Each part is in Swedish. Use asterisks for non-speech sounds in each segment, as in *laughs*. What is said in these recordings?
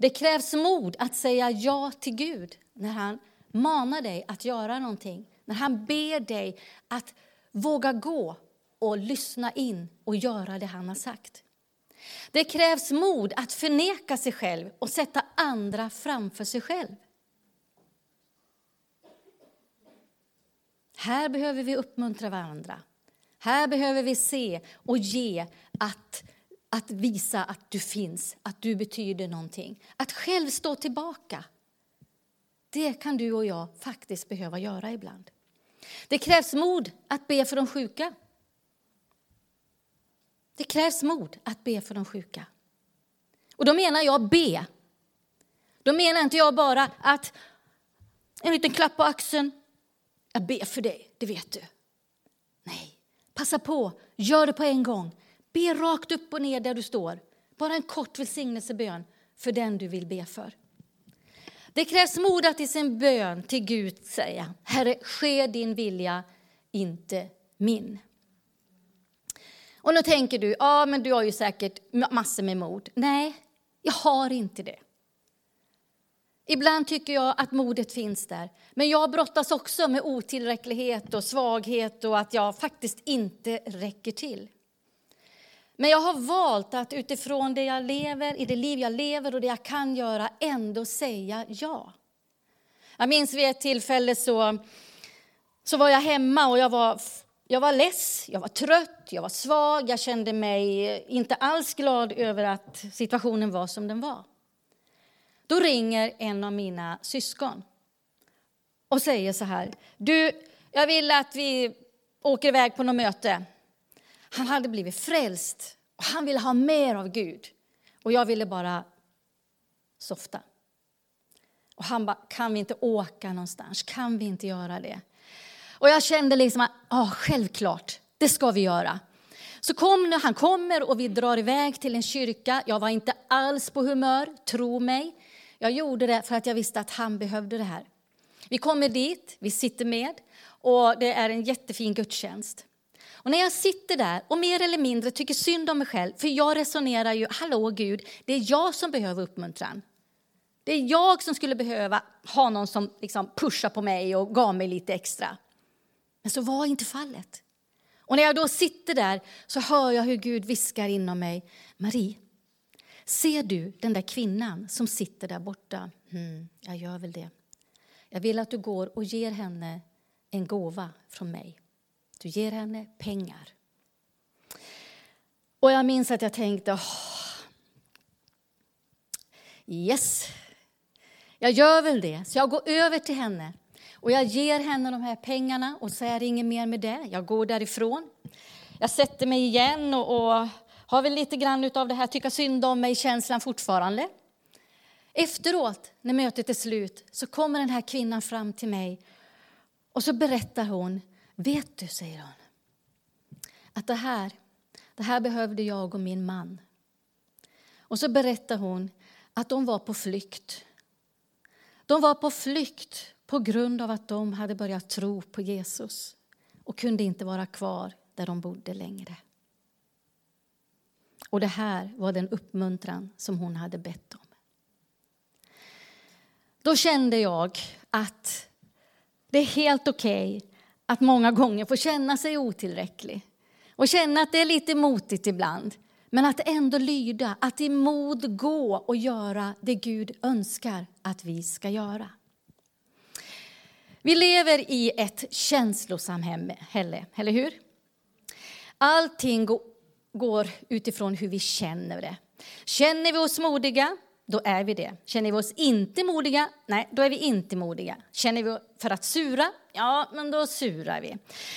Det krävs mod att säga ja till Gud när han manar dig att göra någonting. När han ber dig att våga gå och lyssna in och göra det han har sagt. Det krävs mod att förneka sig själv och sätta andra framför sig själv. Här behöver vi uppmuntra varandra. Här behöver vi se och ge att, att visa att du finns, att du betyder någonting. Att själv stå tillbaka. Det kan du och jag faktiskt behöva göra ibland. Det krävs mod att be för de sjuka. Det krävs mod att be för de sjuka. Och då menar jag be. Då menar inte jag bara att en liten klapp på axeln. Jag ber för dig, det vet du. Nej, passa på, gör det på en gång. Be rakt upp och ner där du står. Bara en kort välsignelsebön för den du vill be för. Det krävs mod att i sin bön till Gud säga Herre, ske din vilja, inte min. Och nu tänker du, ja men du har ju säkert massor med mod. Nej, jag har inte det. Ibland tycker jag att modet finns där. Men jag brottas också med otillräcklighet och svaghet och att jag faktiskt inte räcker till. Men jag har valt att utifrån det jag lever, i det liv jag lever och det jag kan göra, ändå säga ja. Jag minns vid ett tillfälle så, så var jag hemma och jag var, jag var less, jag var trött, jag var svag, jag kände mig inte alls glad över att situationen var som den var. Då ringer en av mina syskon och säger så här. Du, jag vill att vi åker iväg på något möte. Han hade blivit frälst och han ville ha mer av Gud. Och jag ville bara softa. Och han bara, kan vi inte åka någonstans? Kan vi inte göra det? Och jag kände liksom att, ja, självklart, det ska vi göra. Så kom, han kommer och vi drar iväg till en kyrka. Jag var inte alls på humör, tro mig. Jag gjorde det för att jag visste att han behövde det här. Vi kommer dit, vi sitter med och det är en jättefin gudstjänst. Och när jag sitter där och mer eller mindre tycker synd om mig själv, för jag resonerar ju, hallå Gud, det är jag som behöver uppmuntran. Det är jag som skulle behöva ha någon som liksom pushar på mig och gav mig lite extra. Men så var inte fallet. Och när jag då sitter där så hör jag hur Gud viskar inom mig, Marie, ser du den där kvinnan som sitter där borta? Mm, jag gör väl det. Jag vill att du går och ger henne en gåva från mig. Du ger henne pengar. Och jag minns att jag tänkte, oh, yes, jag gör väl det. Så jag går över till henne och jag ger henne de här pengarna och säger inget mer med det. Jag går därifrån. Jag sätter mig igen och, och har väl lite grann av det här tycka synd om mig-känslan fortfarande. Efteråt, när mötet är slut, så kommer den här kvinnan fram till mig och så berättar hon Vet du, säger hon, att det här, det här behövde jag och min man. Och så berättar hon att de var på flykt. De var på flykt på grund av att de hade börjat tro på Jesus och kunde inte vara kvar där de bodde längre. Och det här var den uppmuntran som hon hade bett om. Då kände jag att det är helt okej okay att många gånger få känna sig otillräcklig och känna att det är lite motigt ibland. Men att ändå lyda, att i mod gå och göra det Gud önskar att vi ska göra. Vi lever i ett känslosamhälle, eller hur? Allting går utifrån hur vi känner det. Känner vi oss modiga, då är vi det. Känner vi oss inte modiga, nej, då är vi inte modiga. Känner vi för att sura, ja, men då surar vi.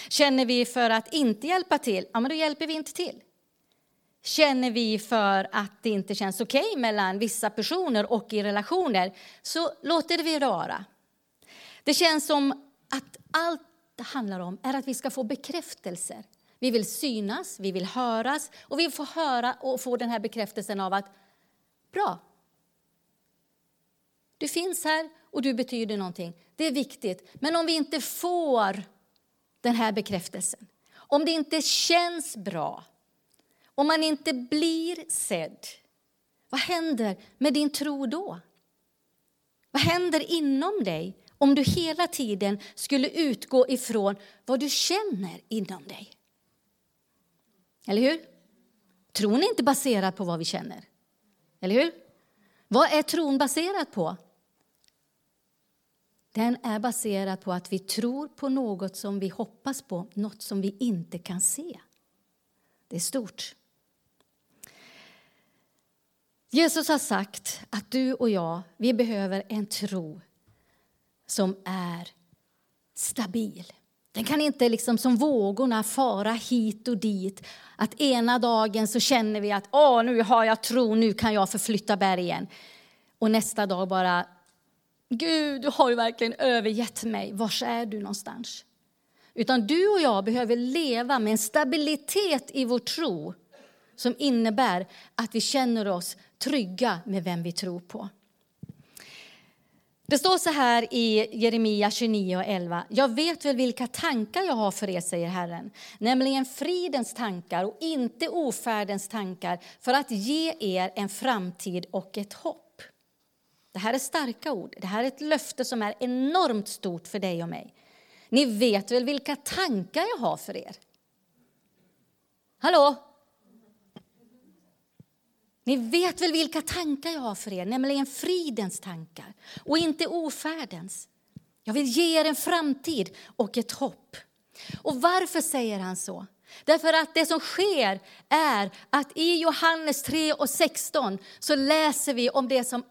Känner vi för att inte hjälpa till, ja, men då hjälper vi inte till. Känner vi för att det inte känns okej okay mellan vissa personer och i relationer, så låter vi det vara. Det känns som att allt det handlar om är att vi ska få bekräftelser. Vi vill synas, vi vill höras och vi får höra och få den här bekräftelsen av att bra, du finns här och du betyder någonting. Det är viktigt. Men om vi inte får den här bekräftelsen, om det inte känns bra, om man inte blir sedd, vad händer med din tro då? Vad händer inom dig om du hela tiden skulle utgå ifrån vad du känner inom dig? Eller hur? Tron är inte baserad på vad vi känner. Eller hur? Vad är tron baserad på? Den är baserad på att vi tror på något som vi hoppas på, något som vi inte kan se. Det är stort. Jesus har sagt att du och jag, vi behöver en tro som är stabil. Den kan inte liksom som vågorna fara hit och dit. Att ena dagen så känner vi att Åh, nu har jag tro, nu kan jag förflytta bergen. Och nästa dag bara, Gud, du har ju verkligen övergett mig. Var är du någonstans? Utan du och jag behöver leva med en stabilitet i vår tro som innebär att vi känner oss trygga med vem vi tror på. Det står så här i Jeremia 29 och 11. Jag vet väl vilka tankar jag har för er, säger Herren, nämligen fridens tankar och inte ofärdens tankar för att ge er en framtid och ett hopp. Det här är starka ord. Det här är ett löfte som är enormt stort för dig och mig. Ni vet väl vilka tankar jag har för er? Hallå? Ni vet väl vilka tankar jag har för er, nämligen fridens tankar och inte ofärdens. Jag vill ge er en framtid och ett hopp. Och varför säger han så? Därför att det som sker är att i Johannes 3 och 16 så läser vi om det som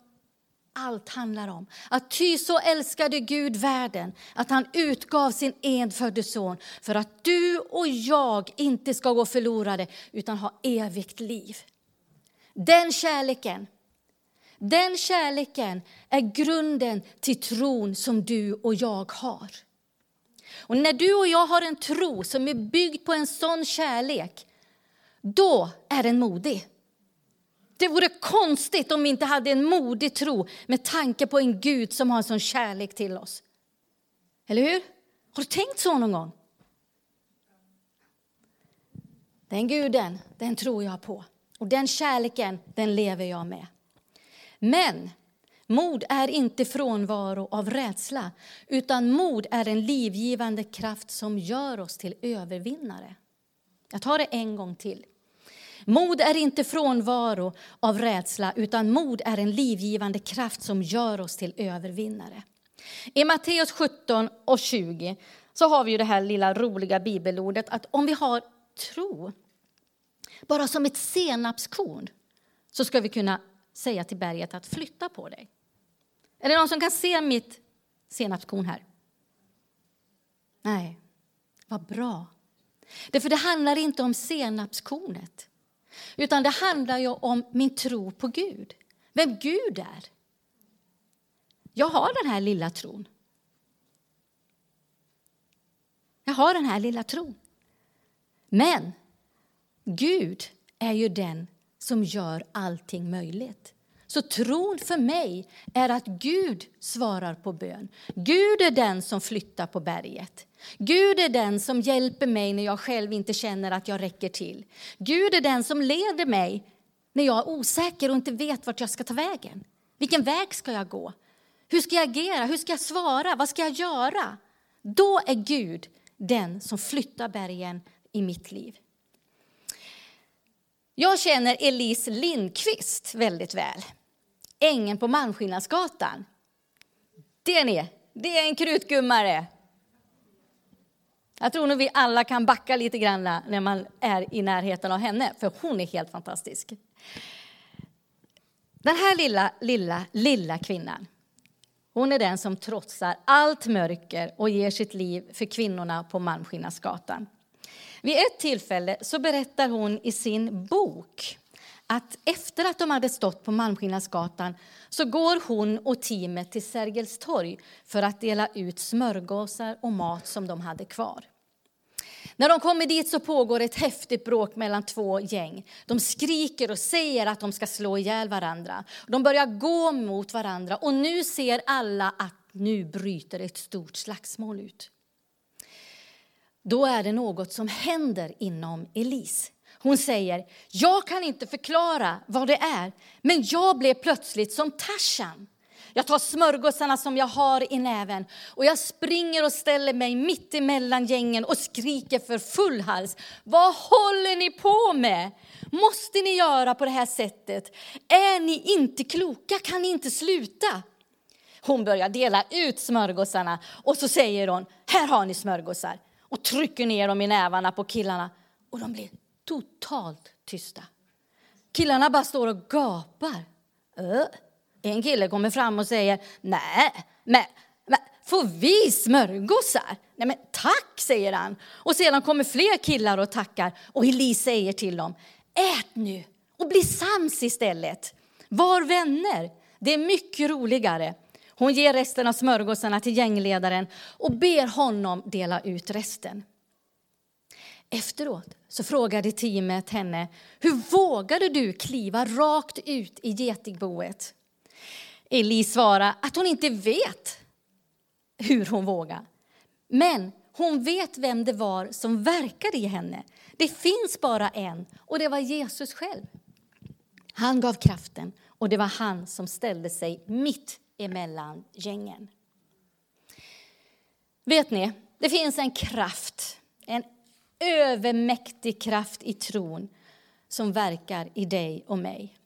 allt handlar om. Att ty så älskade Gud världen att han utgav sin enfödde son för att du och jag inte ska gå förlorade utan ha evigt liv. Den kärleken, den kärleken är grunden till tron som du och jag har. Och när du och jag har en tro som är byggd på en sån kärlek, då är den modig. Det vore konstigt om vi inte hade en modig tro med tanke på en Gud som har en sån kärlek till oss. Eller hur? Har du tänkt så någon gång? Den guden, den tror jag på. Och den kärleken, den lever jag med. Men mod är inte frånvaro av rädsla, utan mod är en livgivande kraft som gör oss till övervinnare. Jag tar det en gång till. Mod är inte frånvaro av rädsla, utan mod är en livgivande kraft som gör oss till övervinnare. I Matteus 17 och 20 så har vi ju det här lilla roliga bibelordet att om vi har tro bara som ett senapskorn så ska vi kunna säga till berget att flytta på dig. Är det någon som kan se mitt senapskorn här? Nej, vad bra. Därför det handlar inte om senapskornet, utan det handlar ju om min tro på Gud, vem Gud är. Jag har den här lilla tron. Jag har den här lilla tron. Men Gud är ju den som gör allting möjligt. Så tron för mig är att Gud svarar på bön. Gud är den som flyttar på berget. Gud är den som hjälper mig när jag själv inte känner att jag räcker till. Gud är den som leder mig när jag är osäker och inte vet vart jag ska ta vägen. Vilken väg ska jag gå? Hur ska jag agera? Hur ska jag svara? Vad ska jag göra? Då är Gud den som flyttar bergen i mitt liv. Jag känner Elise Lindqvist väldigt väl. Ängen på Malmskillnadsgatan. Det ni! Det är en krutgummare. Jag tror nog vi alla kan backa lite grann när man är i närheten av henne, för hon är helt fantastisk. Den här lilla, lilla, lilla kvinnan, hon är den som trotsar allt mörker och ger sitt liv för kvinnorna på Malmskillnadsgatan. Vid ett tillfälle så berättar hon i sin bok att efter att de hade stått på Malmskillnadsgatan så går hon och teamet till Sergels torg för att dela ut smörgåsar och mat som de hade kvar. När de kommer dit så pågår ett häftigt bråk mellan två gäng. De skriker och säger att de ska slå ihjäl varandra. De börjar gå mot varandra och nu ser alla att nu bryter ett stort slagsmål ut då är det något som händer inom Elise. Hon säger, jag kan inte förklara vad det är, men jag blev plötsligt som Tarzan. Jag tar smörgåsarna som jag har i näven och jag springer och ställer mig mitt emellan gängen och skriker för full hals. Vad håller ni på med? Måste ni göra på det här sättet? Är ni inte kloka? Kan ni inte sluta? Hon börjar dela ut smörgåsarna och så säger hon, här har ni smörgåsar och trycker ner dem i nävarna på killarna och de blir totalt tysta. Killarna bara står och gapar. En kille kommer fram och säger, nej, men, men får vi smörgåsar? Nej men tack, säger han. Och sedan kommer fler killar och tackar och Elise säger till dem, ät nu och bli sams istället. Var vänner, det är mycket roligare. Hon ger resten av smörgåsarna till gängledaren och ber honom dela ut resten. Efteråt så frågade teamet henne, hur vågade du kliva rakt ut i getingboet? Elise svarade att hon inte vet hur hon vågade. Men hon vet vem det var som verkade i henne. Det finns bara en, och det var Jesus själv. Han gav kraften, och det var han som ställde sig mitt emellan gängen. Vet ni, det finns en kraft, en övermäktig kraft i tron som verkar i dig och mig.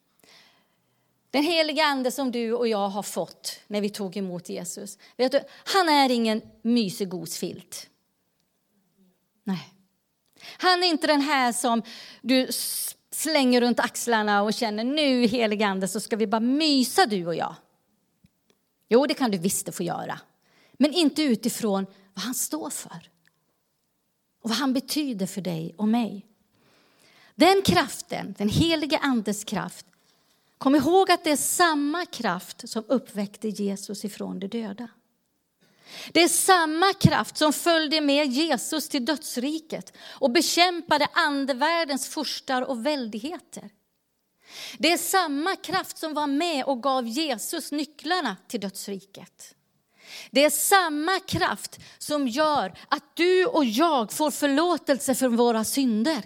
Den heliga Ande som du och jag har fått när vi tog emot Jesus, vet du, han är ingen mysig gosfilt. Nej. Han är inte den här som du slänger runt axlarna och känner nu heliga Ande så ska vi bara mysa du och jag. Jo, det kan du visst få göra. Men inte utifrån vad han står för och vad han betyder för dig och mig. Den kraften, den helige Andes kraft, kom ihåg att det är samma kraft som uppväckte Jesus ifrån de döda. Det är samma kraft som följde med Jesus till dödsriket och bekämpade andevärldens furstar och väldigheter. Det är samma kraft som var med och gav Jesus nycklarna till dödsriket. Det är samma kraft som gör att du och jag får förlåtelse för våra synder.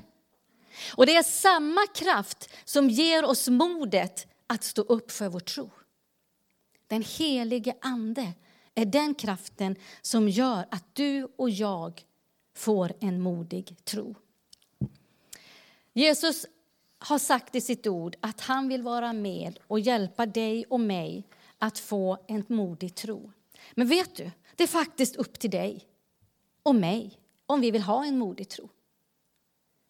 Och det är samma kraft som ger oss modet att stå upp för vår tro. Den helige Ande är den kraften som gör att du och jag får en modig tro. Jesus har sagt i sitt ord att han vill vara med och hjälpa dig och mig att få en modig tro. Men vet du, det är faktiskt upp till dig och mig om vi vill ha en modig tro.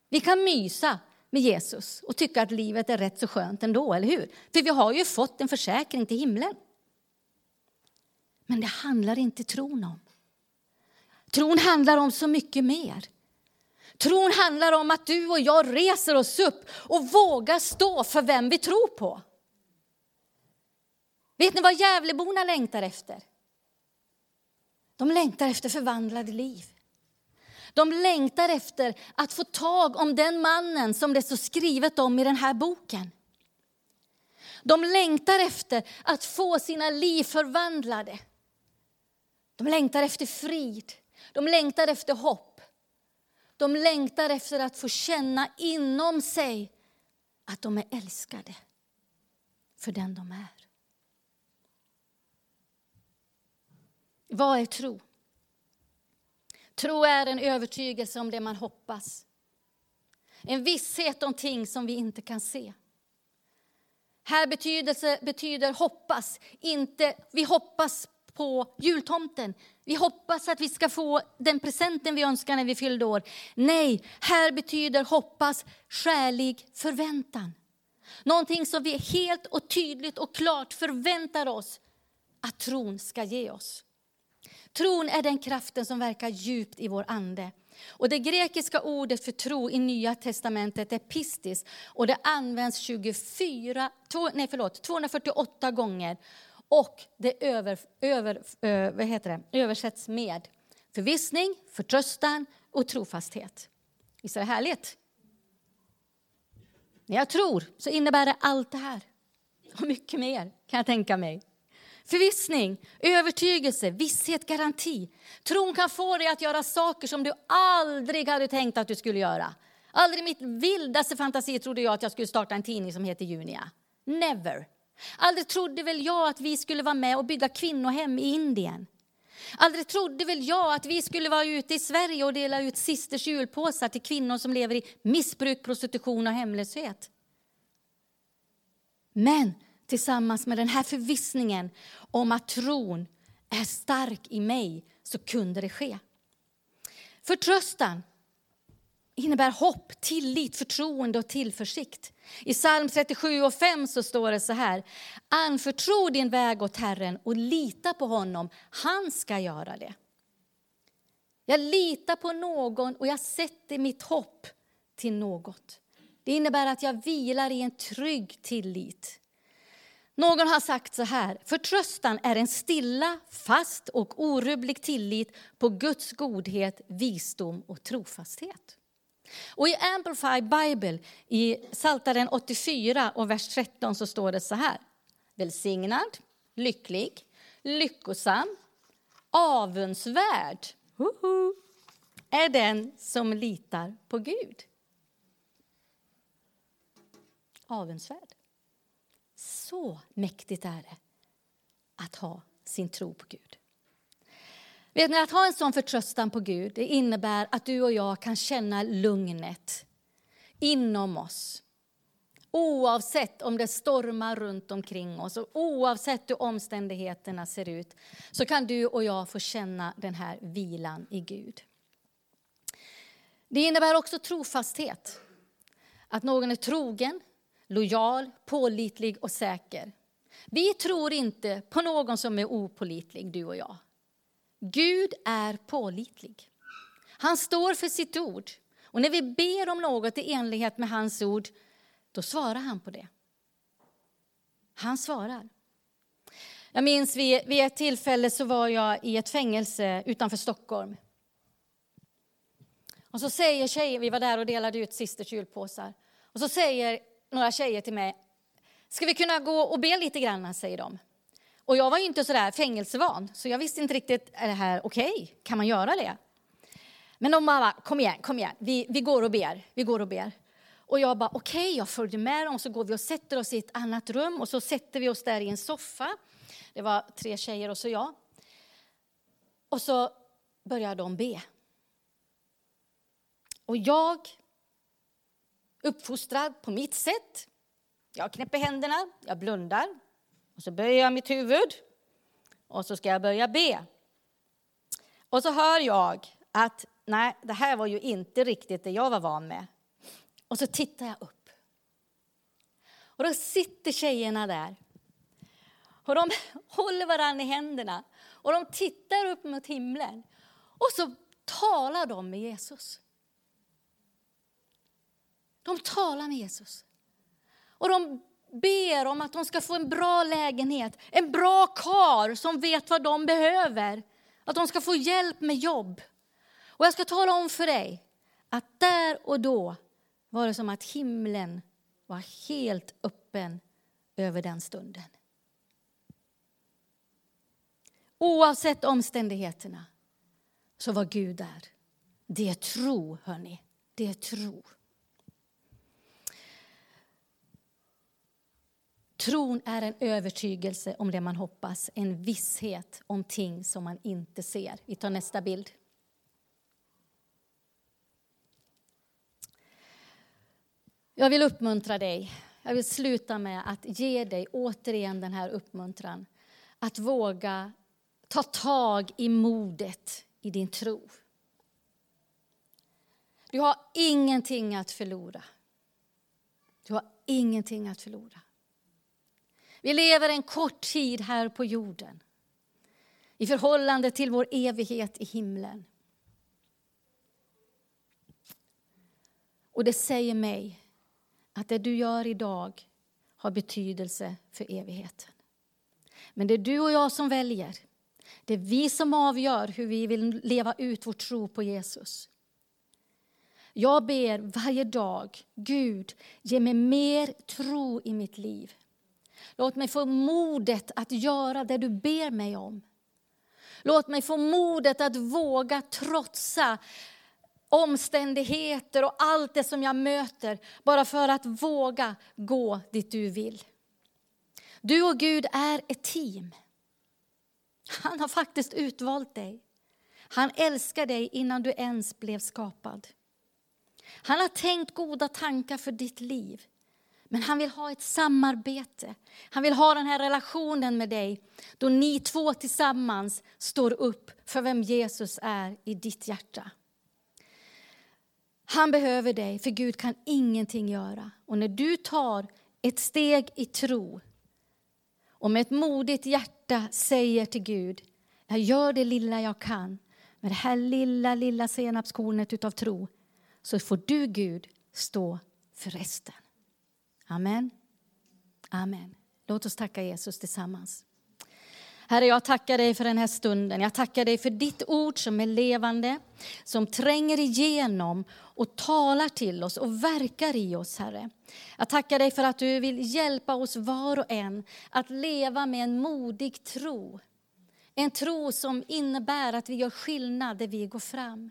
Vi kan mysa med Jesus och tycka att livet är rätt så skönt ändå, eller hur? För vi har ju fått en försäkring till himlen. Men det handlar inte tron om. Tron handlar om så mycket mer. Tron handlar om att du och jag reser oss upp och vågar stå för vem vi tror på. Vet ni vad Gävleborna längtar efter? De längtar efter förvandlade liv. De längtar efter att få tag om den mannen som det står skrivet om i den här boken. De längtar efter att få sina liv förvandlade. De längtar efter frid, de längtar efter hopp. De längtar efter att få känna inom sig att de är älskade för den de är. Vad är tro? Tro är en övertygelse om det man hoppas. En visshet om ting som vi inte kan se. Här betydelse betyder hoppas, inte vi hoppas på jultomten. Vi hoppas att vi ska få den presenten vi önskar när vi fyllde år. Nej, här betyder hoppas skälig förväntan. Någonting som vi helt och tydligt och klart förväntar oss att tron ska ge oss. Tron är den kraften som verkar djupt i vår ande. Och det grekiska ordet för tro i Nya testamentet är pistis och det används 24, nej förlåt, 248 gånger och det över, över, vad heter det, översätts med förvissning, förtröstan och trofasthet. Visst är det härligt? När jag tror så innebär det allt det här och mycket mer kan jag tänka mig. Förvissning, övertygelse, visshet, garanti. Tron kan få dig att göra saker som du aldrig hade tänkt att du skulle göra. Aldrig i mitt vildaste fantasi trodde jag att jag skulle starta en tidning som heter Junia. Never. Aldrig trodde väl jag att vi skulle vara med och bygga kvinnohem i Indien. Aldrig trodde väl jag att vi skulle vara ute i Sverige och dela ut sisters julpåsar till kvinnor som lever i missbruk, prostitution och hemlöshet. Men tillsammans med den här förvissningen om att tron är stark i mig så kunde det ske. Förtröstan innebär hopp, tillit, förtroende och tillförsikt. I psalm 37 och 5 så står det så här. Anförtro din väg åt Herren och lita på honom. Han ska göra det. Jag litar på någon och jag sätter mitt hopp till något. Det innebär att jag vilar i en trygg tillit. Någon har sagt så här, förtröstan är en stilla, fast och orubblig tillit på Guds godhet, visdom och trofasthet. Och i Amplified Bible, i Psaltaren 84 och vers 13 så står det så här. Välsignad, lycklig, lyckosam, avundsvärd Hoho, är den som litar på Gud. Avundsvärd. Så mäktigt är det att ha sin tro på Gud. Vet ni, att ha en sån förtröstan på Gud det innebär att du och jag kan känna lugnet inom oss. Oavsett om det stormar runt omkring oss och oavsett hur omständigheterna ser ut så kan du och jag få känna den här vilan i Gud. Det innebär också trofasthet. Att någon är trogen, lojal, pålitlig och säker. Vi tror inte på någon som är opolitlig, du och jag. Gud är pålitlig. Han står för sitt ord. Och när vi ber om något i enlighet med hans ord, då svarar han på det. Han svarar. Jag minns vid, vid ett tillfälle så var jag i ett fängelse utanför Stockholm. Och så säger tjejen, vi var där och delade ut sisters julpåsar. Och så säger några tjejer till mig, ska vi kunna gå och be lite grann, säger de. Och jag var ju inte sådär fängelsevan, så jag visste inte riktigt, är det här okej? Okay? Kan man göra det? Men de bara, kom igen, kom igen, vi, vi går och ber, vi går och ber. Och jag bara, okej, okay, jag följde med dem, så går vi och sätter oss i ett annat rum och så sätter vi oss där i en soffa. Det var tre tjejer och så jag. Och så börjar de be. Och jag, uppfostrad på mitt sätt, jag knäpper händerna, jag blundar, och så böjer jag mitt huvud och så ska jag börja be. Och så hör jag att nej, det här var ju inte riktigt det jag var van med. Och så tittar jag upp. Och då sitter tjejerna där. Och de *laughs* håller varandra i händerna och de tittar upp mot himlen. Och så talar de med Jesus. De talar med Jesus. Och de ber om att de ska få en bra lägenhet, en bra kar som vet vad de behöver. Att de ska få hjälp med jobb. Och jag ska tala om för dig att där och då var det som att himlen var helt öppen över den stunden. Oavsett omständigheterna så var Gud där. Det är tro, hörni. Det är tro. Tron är en övertygelse om det man hoppas, en visshet om ting som man inte ser. Vi tar nästa bild. Jag vill uppmuntra dig. Jag vill sluta med att ge dig återigen den här uppmuntran. Att våga ta tag i modet i din tro. Du har ingenting att förlora. Du har ingenting att förlora. Vi lever en kort tid här på jorden i förhållande till vår evighet i himlen. Och det säger mig att det du gör idag har betydelse för evigheten. Men det är du och jag som väljer. Det är vi som avgör hur vi vill leva ut vår tro på Jesus. Jag ber varje dag, Gud, ge mig mer tro i mitt liv. Låt mig få modet att göra det du ber mig om. Låt mig få modet att våga trotsa omständigheter och allt det som jag möter bara för att våga gå dit du vill. Du och Gud är ett team. Han har faktiskt utvalt dig. Han älskar dig innan du ens blev skapad. Han har tänkt goda tankar för ditt liv. Men han vill ha ett samarbete. Han vill ha den här relationen med dig då ni två tillsammans står upp för vem Jesus är i ditt hjärta. Han behöver dig, för Gud kan ingenting göra. Och när du tar ett steg i tro och med ett modigt hjärta säger till Gud, jag gör det lilla jag kan, med det här lilla, lilla senapskornet utav tro, så får du Gud stå för resten. Amen. Amen. Låt oss tacka Jesus tillsammans. Herre, jag tackar dig för den här stunden. Jag tackar dig för ditt ord som är levande, som tränger igenom och talar till oss och verkar i oss, Herre. Jag tackar dig för att du vill hjälpa oss var och en att leva med en modig tro. En tro som innebär att vi gör skillnad där vi går fram.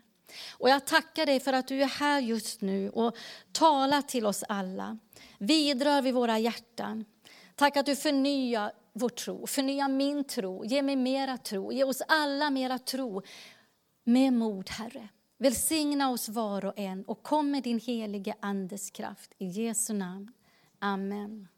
Och jag tackar dig för att du är här just nu och talar till oss alla. Vidrör vid våra hjärtan. Tack att du förnyar vår tro, förnya min tro, ge mig mera tro, ge oss alla mera tro. Med mod, Herre. Välsigna oss var och en och kom med din helige Andes kraft. I Jesu namn. Amen.